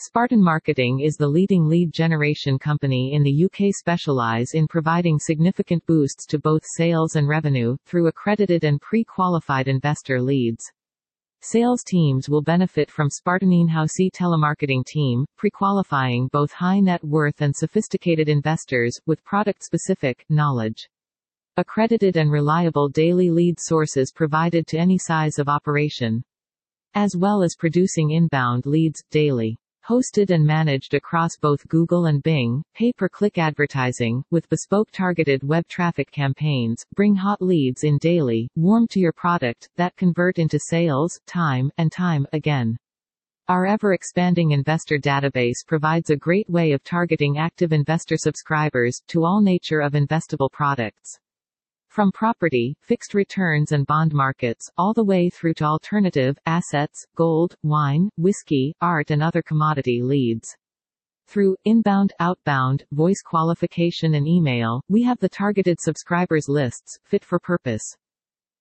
Spartan Marketing is the leading lead generation company in the UK specialise in providing significant boosts to both sales and revenue, through accredited and pre-qualified investor leads. Sales teams will benefit from Spartan in-house telemarketing team, pre-qualifying both high net worth and sophisticated investors, with product-specific, knowledge. Accredited and reliable daily lead sources provided to any size of operation. As well as producing inbound leads, daily hosted and managed across both Google and Bing, pay-per-click advertising, with bespoke targeted web traffic campaigns, bring hot leads in daily, warm to your product, that convert into sales, time, and time, again. Our ever-expanding investor database provides a great way of targeting active investor subscribers, to all nature of investable products. From property, fixed returns and bond markets, all the way through to alternative, assets, gold, wine, whiskey, art and other commodity leads. Through inbound, outbound, voice qualification and email, we have the targeted subscribers lists, fit for purpose.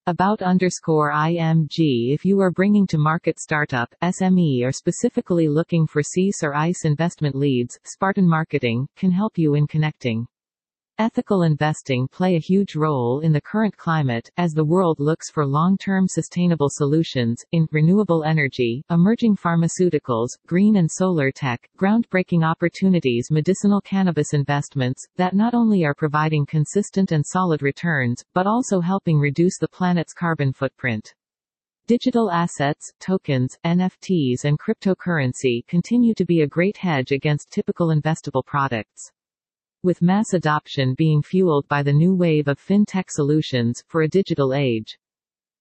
About underscore IMG If you are bringing to market startup, SME or specifically looking for SEIS or EIS investment leads, Spartan Marketing, can help you in connecting. Ethical investing play a huge role in the current climate, as the world looks for long-term sustainable solutions, in renewable energy, emerging pharmaceuticals, green and solar tech, groundbreaking opportunities medicinal cannabis investments, that not only are providing consistent and solid returns, but also helping reduce the planet's carbon footprint. Digital assets, tokens, NFTs and cryptocurrency continue to be a great hedge against typical investable products with mass adoption being fueled by the new wave of fintech solutions, for a digital age.